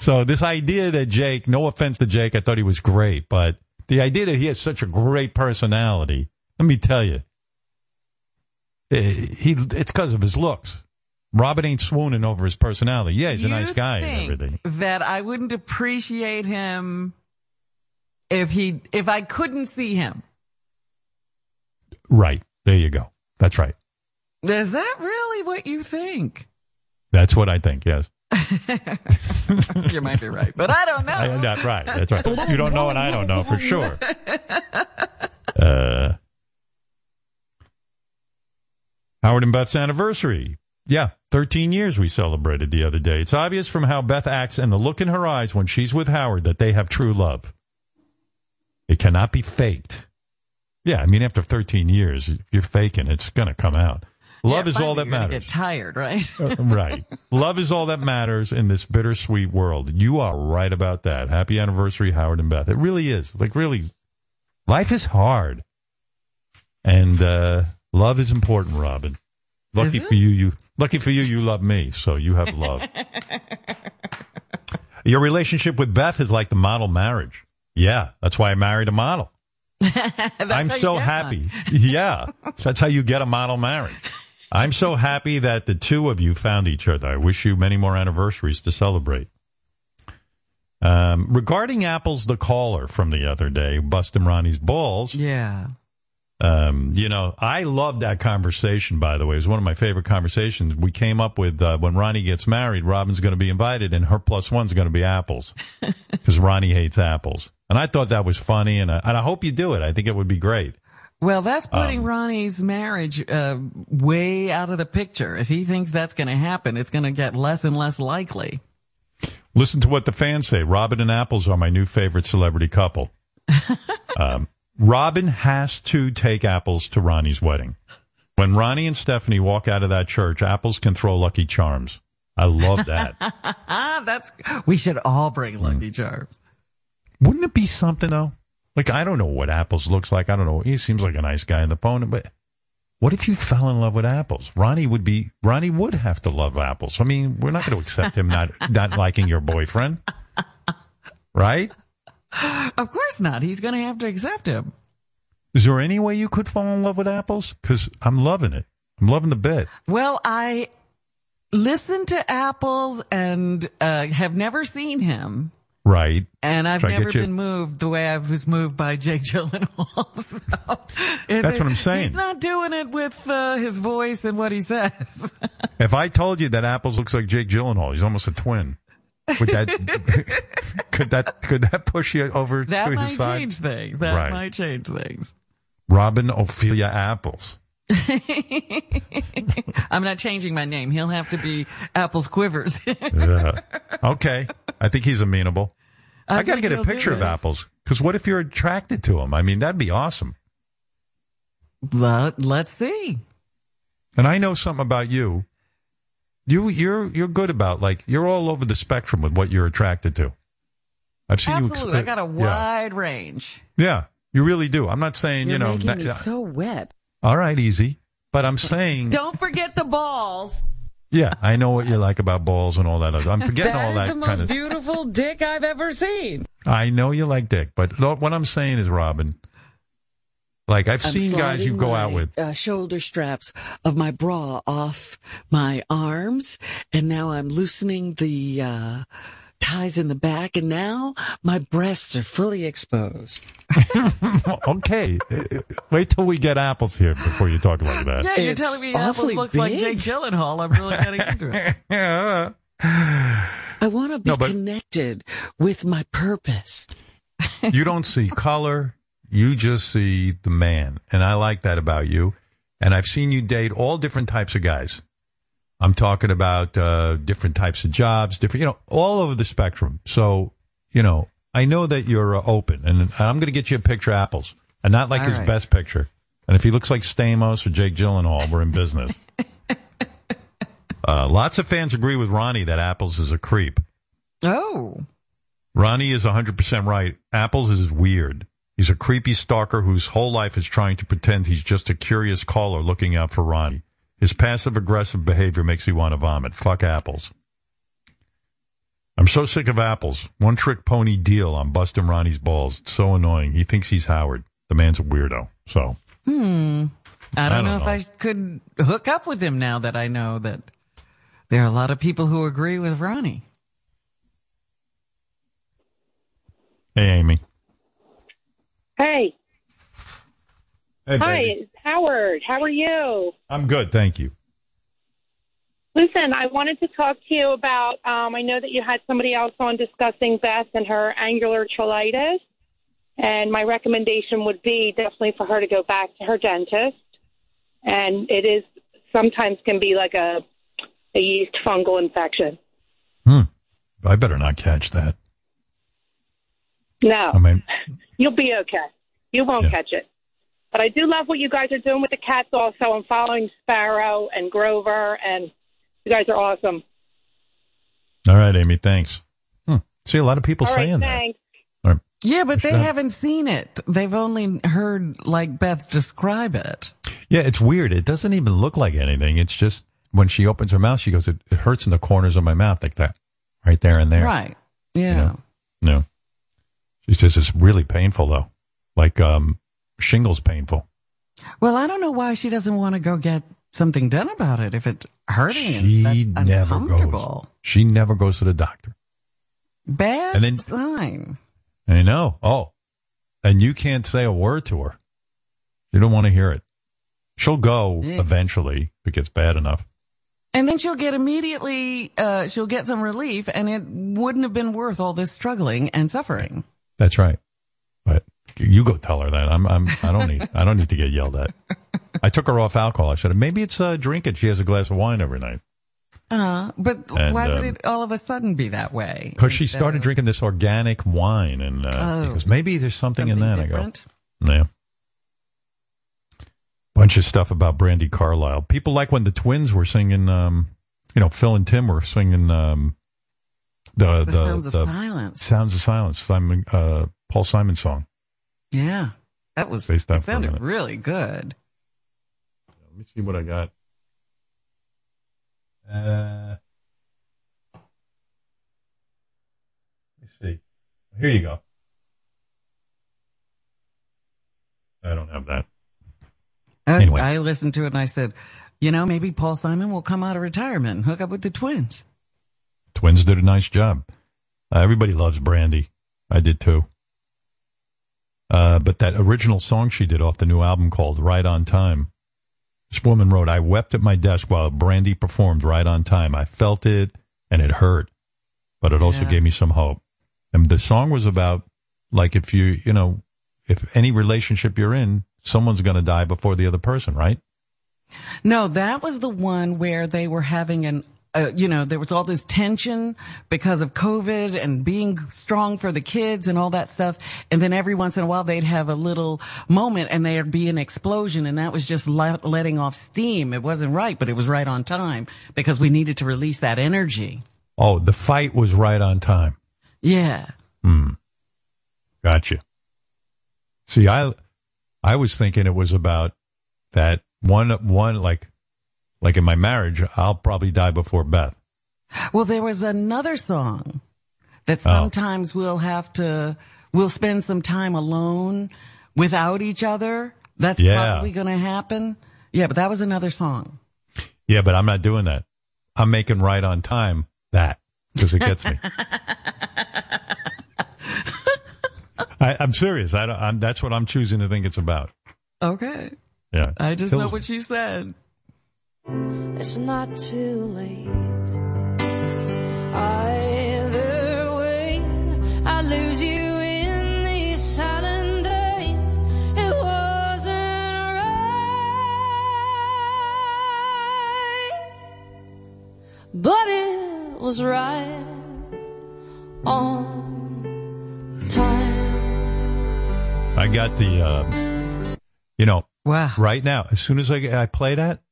So this idea that Jake, no offense to Jake, I thought he was great, but the idea that he has such a great personality, let me tell you, eh, he it's because of his looks. Robin ain't swooning over his personality. Yeah, he's a You nice guy and everything. That I wouldn't appreciate him if he if I couldn't see him. Right. There you go. That's right. Is that really what you think? That's what I think, yes. you might be right, but I don't know. I, that, right. That's right. You don't know and I don't know for sure. Uh, Howard and Beth's anniversary. Yeah, 13 years we celebrated the other day. It's obvious from how Beth acts and the look in her eyes when she's with Howard that they have true love. It cannot be faked. Yeah, I mean, after 13 years, if you're faking, it's going to come out. Love Yeah, is all that matters. Get tired, right? Uh, right. Love is all that matters in this bittersweet world. You are right about that. Happy anniversary, Howard and Beth. It really is. Like, really, life is hard. And uh, love is important, Robin. Lucky for you, you lucky for you, you love me, so you have love. Your relationship with Beth is like the model marriage. Yeah, that's why I married a model. I'm so happy. yeah, that's how you get a model marriage. I'm so happy that the two of you found each other. I wish you many more anniversaries to celebrate. Um, regarding Apple's The Caller from the other day, busting Ronnie's balls. Yeah. Um, you know, I loved that conversation, by the way. It was one of my favorite conversations. We came up with uh, when Ronnie gets married, Robin's going to be invited, and her plus one's going to be apples because Ronnie hates apples. And I thought that was funny, and I, and I hope you do it. I think it would be great. Well, that's putting Um, Ronnie's marriage uh, way out of the picture. If he thinks that's going to happen, it's going to get less and less likely. Listen to what the fans say. Robin and Apples are my new favorite celebrity couple. um, Robin has to take Apples to Ronnie's wedding. When Ronnie and Stephanie walk out of that church, apples can throw Lucky Charms. I love that. That's we should all bring Lucky Charms. Wouldn't it be something though? Like I don't know what apples looks like. I don't know. He seems like a nice guy in the phone, but what if you fell in love with apples? Ronnie would be. Ronnie would have to love apples. I mean, we're not going to accept him not not liking your boyfriend, right? Of course not. He's going to have to accept him. Is there any way you could fall in love with apples? Because I'm loving it. I'm loving the bit. Well, I listened to Apples and uh, have never seen him. Right. And I've Try never been moved the way I was moved by Jake Gyllenhaal. So, it- That's what I'm saying. He's not doing it with uh, his voice and what he says. If I told you that apples looks like Jake Gyllenhaal, he's almost a twin. Would that could that could that push you over that to his might change things. That Right. might change things. Robin Ophelia Apples. I'm not changing my name. He'll have to be Apples Quivers. Yeah. Okay. I think he's amenable. I I, got to get a picture of apples. Because what if you're attracted to them? I mean, that'd be awesome. Let, let's see. And I know something about you. You you're you're good about like you're all over the spectrum with what you're attracted to. I've seen Absolutely. you. I got a yeah. wide range. Yeah, you really do. I'm not saying You're you know. making not- me so wet. all right, easy. But I'm saying, Don't forget the balls. Yeah, I know what you like about balls and all that. Other. I'm forgetting That all is that the most kind of. beautiful dick I've ever seen. I know you like dick, but what I'm saying is, Robin, like I've I'm seen guys you go my, out with. uh, shoulder straps of my bra off my arms, and now I'm loosening the uh, ties in the back, and now my breasts are fully exposed. okay, wait till we get apples here before you talk like that. Yeah, you're It's telling me Apples awfully looks like big. Jake Gyllenhaal. I'm really getting into it. yeah. I want to be No, but- connected with my purpose. you don't see color. You just see the man. And I like that about you. And I've seen you date all different types of guys. I'm talking about uh, different types of jobs, different, you know, all over the spectrum. So, you know, I know that you're uh, open. And I'm going to get you a picture of apples and not like All his right. best picture. And if he looks like Stamos or Jake Gyllenhaal, we're in business. uh, lots of fans agree with Ronnie that Apples is a creep. Oh. Ronnie is 100% right. Apples is weird. He's a creepy stalker whose whole life is trying to pretend he's just a curious caller looking out for Ronnie. His passive aggressive behavior makes me want to vomit. Fuck apples. I'm so sick of apples. One trick pony deal on busting Ronnie's balls. It's so annoying. He thinks he's Howard. The man's a weirdo. So, Hmm. I don't, I know, don't if know. I could hook up with him now that I know that there are a lot of people who agree with Ronnie. hey, Amy. Hey. Hey, Hi, baby. it's Howard. How are you? I'm good. Thank you. Listen, I wanted to talk to you about. Um, I know that you had somebody else on discussing Beth and her angular cheilitis, and my recommendation would be definitely for her to go back to her dentist. And it is sometimes can be like a a yeast fungal infection. Hmm. I better not catch that. No, I mean, you'll be okay. You won't Yeah. catch it. But I do love what you guys are doing with the cats. Also, I'm following Sparrow and Grover, and you guys are awesome. all right, Amy. Thanks. Hmm. See, a lot of people All right, saying that. thanks. All right. Yeah, but they Sure. haven't seen it. They've only heard like Beth describe it. Yeah, it's weird. It doesn't even look like anything. It's just when she opens her mouth, she goes, "It, it hurts in the corners of my mouth, like that, right there and there." Right. Yeah. No. She says it's really painful though, like um, shingles painful. Well, I don't know why she doesn't want to go get something done about it if it's hurting She and that's never uncomfortable. goes. She never goes to the doctor. Bad And then- sign. I know. Oh, and you can't say a word to her. You don't want to hear it. She'll go Yeah. eventually if it gets bad enough. And then she'll get immediately, uh, she'll get some relief and it wouldn't have been worth all this struggling and suffering. That's right. But you go tell her that. I'm. I'm. I don't need. I don't need to get yelled at. I took her off alcohol. I said maybe it's uh, drinking. She has a glass of wine every night Uh, but And, why would um, it all of a sudden be that way? because she started of drinking this organic wine, and uh, Oh. because maybe there's something, in that. different? I go, yeah. Bunch of stuff about Brandi Carlile. People like when the twins were singing, um, you know, Phil and Tim were singing um, the, The the, Sounds of the Silence. Sounds of Silence, Simon, uh, Paul Simon song. Yeah. That was, Spaced out it sounded really good. Let me see what I got. Uh, let me see. Here you go. I don't have that. I, Anyway. I listened to it and I said, you know, maybe Paul Simon will come out of retirement and hook up with the twins. Twins did a nice job. Uh, everybody loves Brandi. I did too. Uh, but that original song she did off the new album called Right on Time. This woman wrote, I wept at my desk while Brandi performed Right on Time. I felt it and it hurt, but it also Yeah. gave me some hope. And the song was about, like, if you, you know, if any relationship you're in, someone's going to die before the other person, right? No, that was the one where they were having an, uh, you know, there was all this tension because of COVID and being strong for the kids and all that stuff. And then every once in a while they'd have a little moment and there'd be an explosion and that was just let, letting off steam. It wasn't right, but it was right on time because we needed to release that energy. Oh, the fight was right on time. Yeah. Hmm. Gotcha. See, I, I was thinking it was about that one, one, like, like in my marriage, I'll probably die before Beth. Well, there was another song that Oh. sometimes we'll have to, we'll spend some time alone without each other. That's Yeah. probably going to happen. Yeah, but that was another song. Yeah, but I'm not doing that. I'm making right on time that because it gets me. I, I'm serious. I don't, I'm, that's what I'm choosing to think it's about. Okay. Yeah. I just know me. what you said. It's not too late. Either way, I lose you in these silent days. It wasn't right, but it was right on time. I got the, uh, you know, wow. right now, as soon as I, I play that,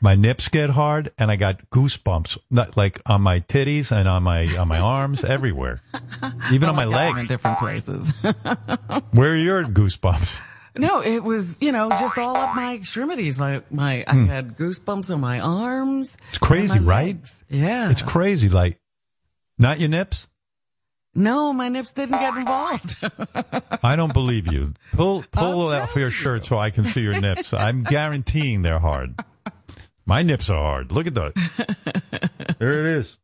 my nips get hard and I got goosebumps, not like on my titties and on my, on my arms, everywhere, even Oh on my, God, leg. In different places. Where are your goosebumps? no, it was, you know, just all up my extremities. Like my, I Hmm. had goosebumps on my arms. It's crazy, right? legs. Yeah. It's crazy. Like, not your nips? No, my nips didn't get involved. I don't believe you. Pull pull off your shirt so I can see your nips. I'm guaranteeing they're hard. My nips are hard. Look at that. There it is.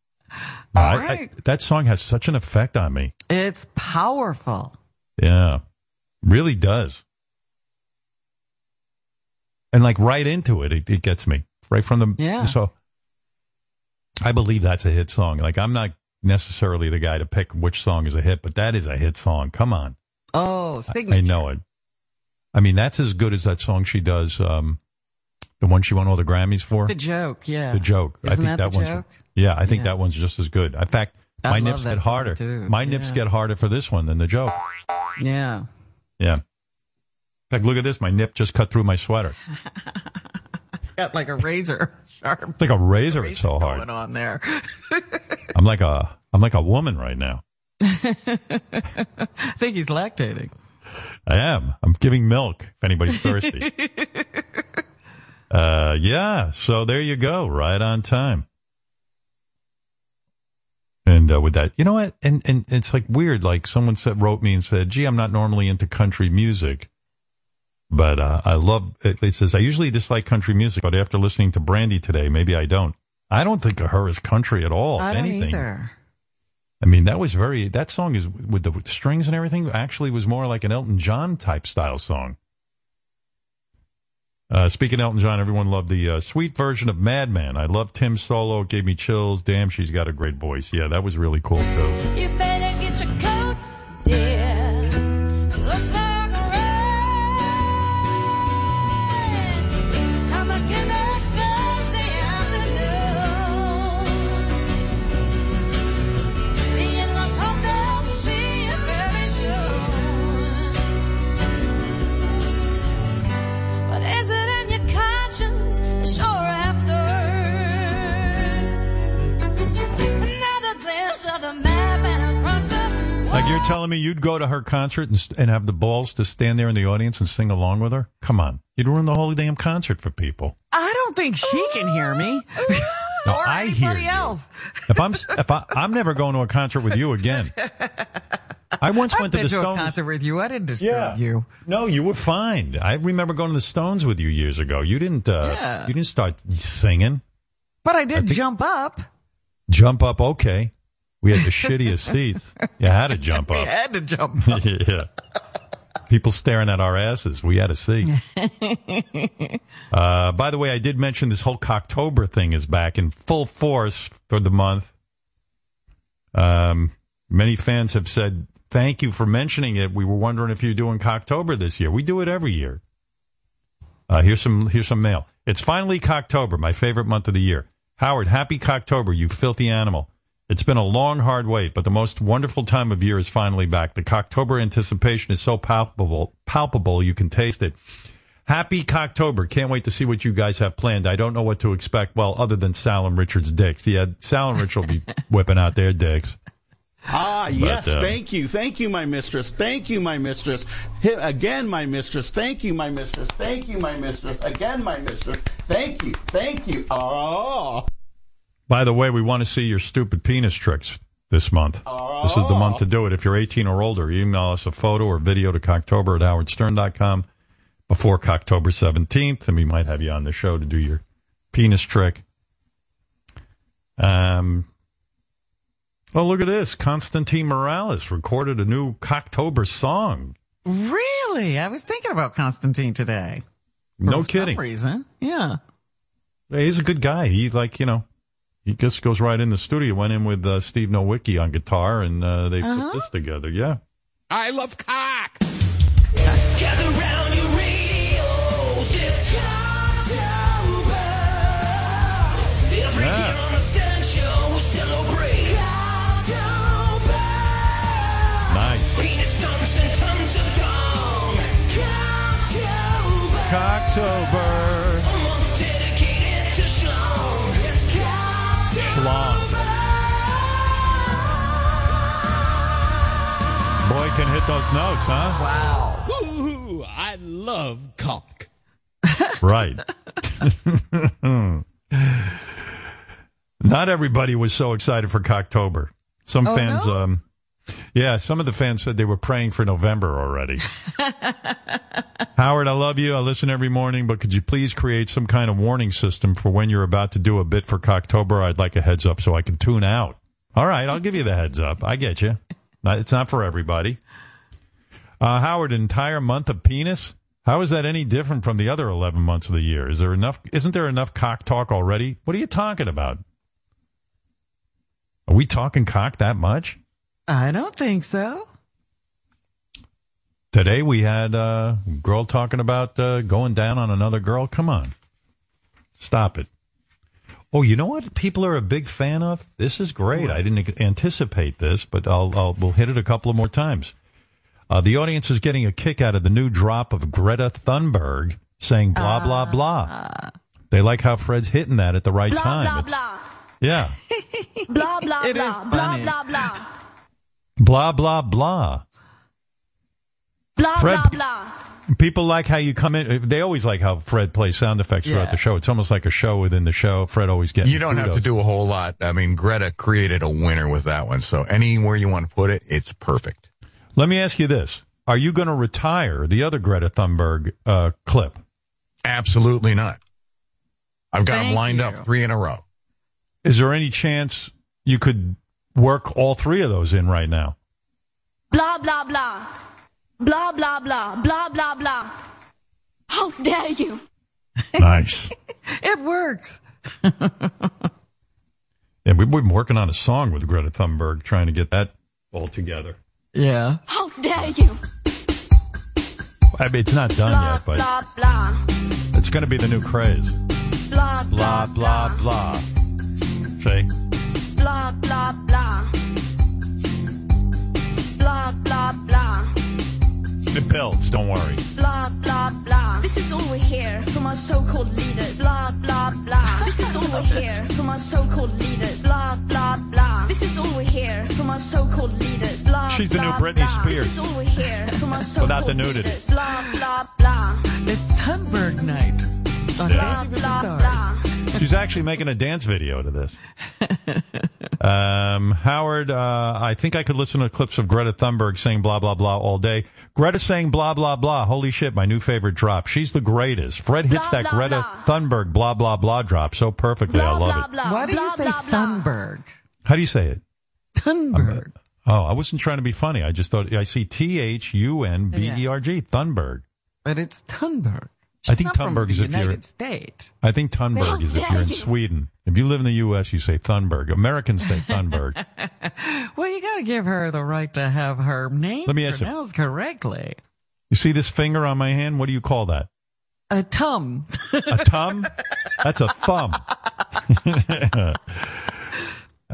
I- I- right. that song has such an effect on me. it's powerful. Yeah, really does. And like right into it, it, it gets me right from the. Yeah. So I believe that's a hit song. Like I'm not necessarily the guy to pick which song is a hit, but that is a hit song. Come on. Oh, signature. I signature. know it. I mean, that's as good as that song she does. Um, the one she won all the Grammys for. The joke, yeah. The joke. I Isn't think that the one's. joke? Yeah, I think Yeah. that one's just as good. In fact, I my nips get harder. too. My nips get harder for this one than the joke. Yeah. Yeah. In fact, look at this. My nip just cut through my sweater. Got like a razor sharp It's like a razor. It's so going hard. on there. I'm like a. I'm like a woman right now. I think he's lactating. I am. I'm giving milk if anybody's thirsty. Uh, yeah. So there you go. Right on time. And uh, with that, you know what? And and it's like weird. Like someone said, wrote me and said, "Gee, I'm not normally into country music, but uh, I love." It, it says I usually dislike country music, but after listening to Brandi today, maybe I don't. I don't think of her as country at all. I anything. either. I mean, that was very, that song is with the strings and everything actually was more like an Elton John type style song. Uh, speaking Elton John, everyone loved the uh, sweet version of Madman. I love Tim solo. It gave me chills. Damn, she's got a great voice. Yeah, that was really cool too. Me you'd go to her concert and, and have the balls to stand there in the audience and sing along with her? Come on. You'd ruin the whole damn concert for people. I don't think she can hear me. No, or I hear you. else. If I'm if I, I'm never going to a concert with you again. I once I've went to the to a Stones. concert with you. I didn't disturb Yeah. you. No, you were fine. I remember going to the Stones with you years ago. You didn't. Uh, Yeah. You didn't start singing. But I did jump up. Jump up, okay. We had the shittiest seats. You had to jump up. had to jump up. yeah. People staring at our asses. We had a seat. Uh, by the way, I did mention this whole Cocktober thing is back in full force for the month. Um, many fans have said, thank you for mentioning it. We were wondering if you're doing Cocktober this year. We do it every year. Uh, here's some, here's some mail. It's finally Cocktober, my favorite month of the year. Howard, happy Cocktober, you filthy animal. It's been a long, hard wait, but the most wonderful time of year is finally back. The Cocktober anticipation is so palpable, palpable you can taste it. Happy Cocktober. Can't wait to see what you guys have planned. I don't know what to expect, well, other than Sal and Richard's dicks. Yeah, Sal and Richard will be whipping out their dicks. Ah, But, yes. uh, thank you. Thank you, my mistress. Thank you, my mistress. Hit again, my mistress. Thank you, my mistress. Thank you, my mistress. Again, my mistress. Thank you. Thank you. Oh. By the way, we want to see your stupid penis tricks this month. This is the month to do it. If you're 18 or older, email us a photo or video to cocktober at howardstern.com before Cocktober 17th, and we might have you on the show to do your penis trick. Um, oh, look at this. Constantine Maroulis recorded a new Cocktober song. Really? I was thinking about Constantine today. No For kidding. Some reason. Yeah. He's a good guy. He like you know, he just goes right in the studio. Went in with uh, Steve Nowicki on guitar, and uh, they Uh-huh. put this together. Yeah. I love cock. Gather round your radios, it's Cocktober. Every Yeah. year on the Stern Show, we celebrate Cocktober. Nice. Penis stumps and tons of dong. Cocktober. Cocktober. Can hit those notes, huh? Wow. Ooh, I love cock. Right. Not everybody was so excited for Cocktober. Some Oh, fans, no? um, yeah, some of the fans said they were praying for November already. Howard, I love you. I listen every morning, but could you please create some kind of warning system for when you're about to do a bit for Cocktober? I'd like a heads up so I can tune out. All right, I'll give you the heads up. I get you. Not- It's not for everybody. Uh, Howard, entire month of penis? How is that any different from the other 11 months of the year? Is there enough, isn't there enough cock talk already? What are you talking about? Are we talking cock that much? I don't think so. Today we had uh, a girl talking about uh, going down on another girl. Come on. Stop it. Oh, you know what people are a big fan of? This is great. I didn't anticipate this, but I'll, I'll we'll hit it a couple of more times. Uh, the audience is getting a kick out of the new drop of Greta Thunberg saying blah blah blah. They like how Fred's hitting that at the right Blah, time. blah, It's- blah. Yeah. blah, blah, It blah. is Blah, funny. blah, blah. Blah blah blah. Blah, Fred- blah, blah. People like how you come in. They always like how Fred plays sound effects throughout the show. It's almost like a show within the show. Fred always gets. You don't have to do a whole lot. I mean, Greta created a winner with that one. So anywhere you want to put it, it's perfect. Let me ask you this: Are you going to retire the other Greta Thunberg uh, clip? Absolutely not. I've got them lined you. up three in a row. Is there any chance you could work all three of those in right now? Blah, blah, blah. Blah, blah, blah. Blah, blah, blah. How dare you? Nice. It works. Yeah, we've been working on a song with Greta Thunberg, trying to get that all together. Yeah. How dare you? I mean, it's not done Blah, yet, but blah, blah. it's going to be the new craze. Blah, Blah blah blah. See, blah, blah, blah. Blah, blah, blah. It builds. Don't worry. Blah, blah, blah. This is all we hear from our so-called leaders. Blah, blah, blah. This is all we hear from our so-called leaders. Blah, blah, blah. This is all we hear from our so-called leaders. Blah, She's the new Britney blah. Spears. This is all we hear from our so-called Without the nudity. leaders. Blah, blah, blah. It's Thunberg night on Yeah. Dancing with the Blah, Stars. Blah. She's actually making a dance video to this. Um, Howard, uh, I think I could listen to clips of Greta Thunberg saying blah, blah, blah all day. Greta saying blah, blah, blah. Holy shit, my new favorite drop. She's the greatest. Fred hits Blah, that blah, Greta blah. Thunberg blah, blah, blah drop so perfectly. I love blah, it. blah. Why do you say blah, blah. Thunberg? How do you say it? Thunberg. Oh, I wasn't trying to be funny. I just thought I see T H U N B E R G, Thunberg. But it's Thunberg. I think Thunberg is if you're. United States. I think Thunberg is if you're in you. Sweden. If you live in the U.S., you say Thunberg. Americans say Thunberg. Well, you got to give her the right to have her name Let me ask you. pronounced correctly. you see this finger on my hand? What do you call that? A tum. A thumb? That's a thumb.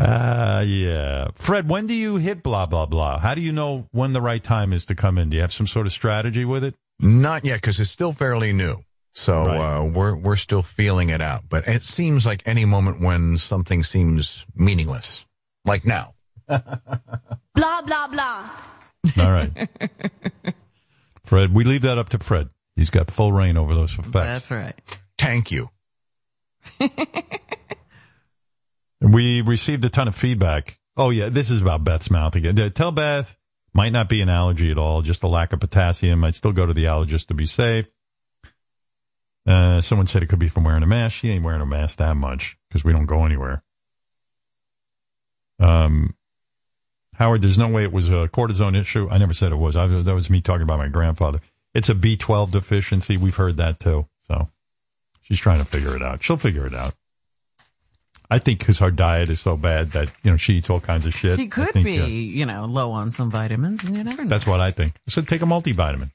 Ah, yeah. Fred, when do you hit blah, blah, blah? How do you know when the right time is to come in? Do you have some sort of strategy with it? Not yet, because it's still fairly new. So Right. uh, we're we're still feeling it out. But it seems like any moment when something seems meaningless, like now. Blah, blah, blah. All right. Fred, we leave that up to Fred. He's got full reign over those effects. That's right. Thank you. We received a ton of feedback. Oh, yeah, this is about Beth's mouth again. Uh, Tell Beth, might not be an allergy at all, just a lack of potassium. I'd still go to the allergist to be safe. Uh, someone said it could be from wearing a mask. She ain't wearing a mask that much because we don't go anywhere. Um, Howard, there's no way it was a cortisone issue. I never said it was. I, that was me talking about my grandfather. It's a B12 deficiency. We've heard that too. So she's trying to figure it out. She'll figure it out. I think because her diet is so bad that you know she eats all kinds of shit. She could think, be, uh, you know, low on some vitamins, and you never know. that's what I think. So take a multivitamin.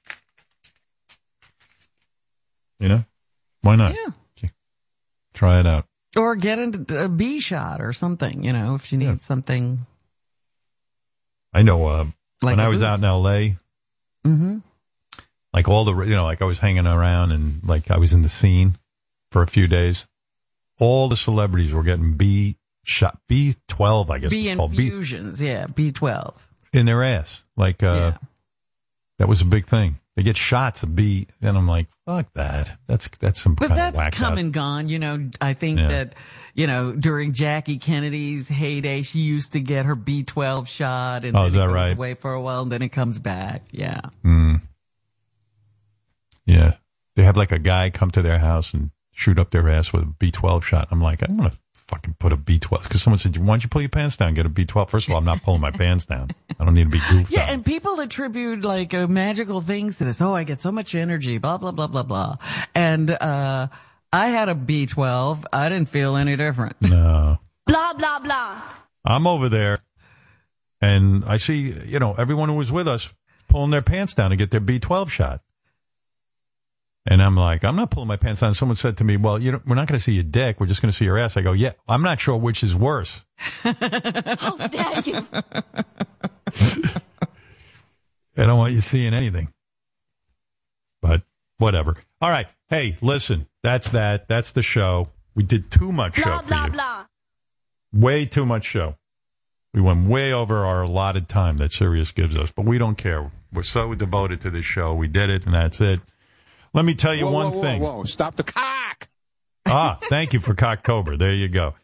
You know, why not? Yeah. Try it out. Or get into a B shot or something, you know, if she needs something. I know. Uh, Like when I was boost. out in L.A., Mm-hmm. like all the you know, like I was hanging around and like I was in the scene for a few days. All the celebrities were getting B shot, B twelve, I guess B it's called B infusions, yeah, B12. in their ass. Like uh, that was a big thing. They get shots of B, and I'm like, fuck that. That's that's some But kind that's of come out. and gone. You know, I think Yeah. that, you know, during Jackie Kennedy's heyday, she used to get her B12 shot and Oh, then is it that goes right? away for a while and then it comes back. Yeah. Mm. Yeah, they have like a guy come to their house and shoot up their ass with a B12 shot. I'm like, I'm gonna fucking put a B12 because someone said, why don't you pull your pants down, and get a B12? First of all, I'm not pulling my pants down. I don't need to be goofed. Yeah, and people attribute like uh, magical things to this. Oh, I get so much energy, blah, blah, blah, blah, blah. And, uh, I had a B12. I didn't feel any different. No. Blah, blah, blah. I'm over there and I see, you know, everyone who was with us pulling their pants down to get their B12 shot. And I'm like, I'm not pulling my pants on. Someone said to me, well, you know, we're not going to see your dick. We're just going to see your ass. I go, yeah, I'm not sure which is worse. How dare you? I don't want you seeing anything. But whatever. All right. Hey, listen, that's that. That's the show. We did too much show Blah, for blah, you. blah. Way too much show. We went way over our allotted time that Sirius gives us, but we don't care. We're so devoted to this show. We did it, and that's it. Let me tell you whoa, one whoa, thing. Whoa, whoa, stop the cock. Ah, thank you for Cock Cobra. There you go.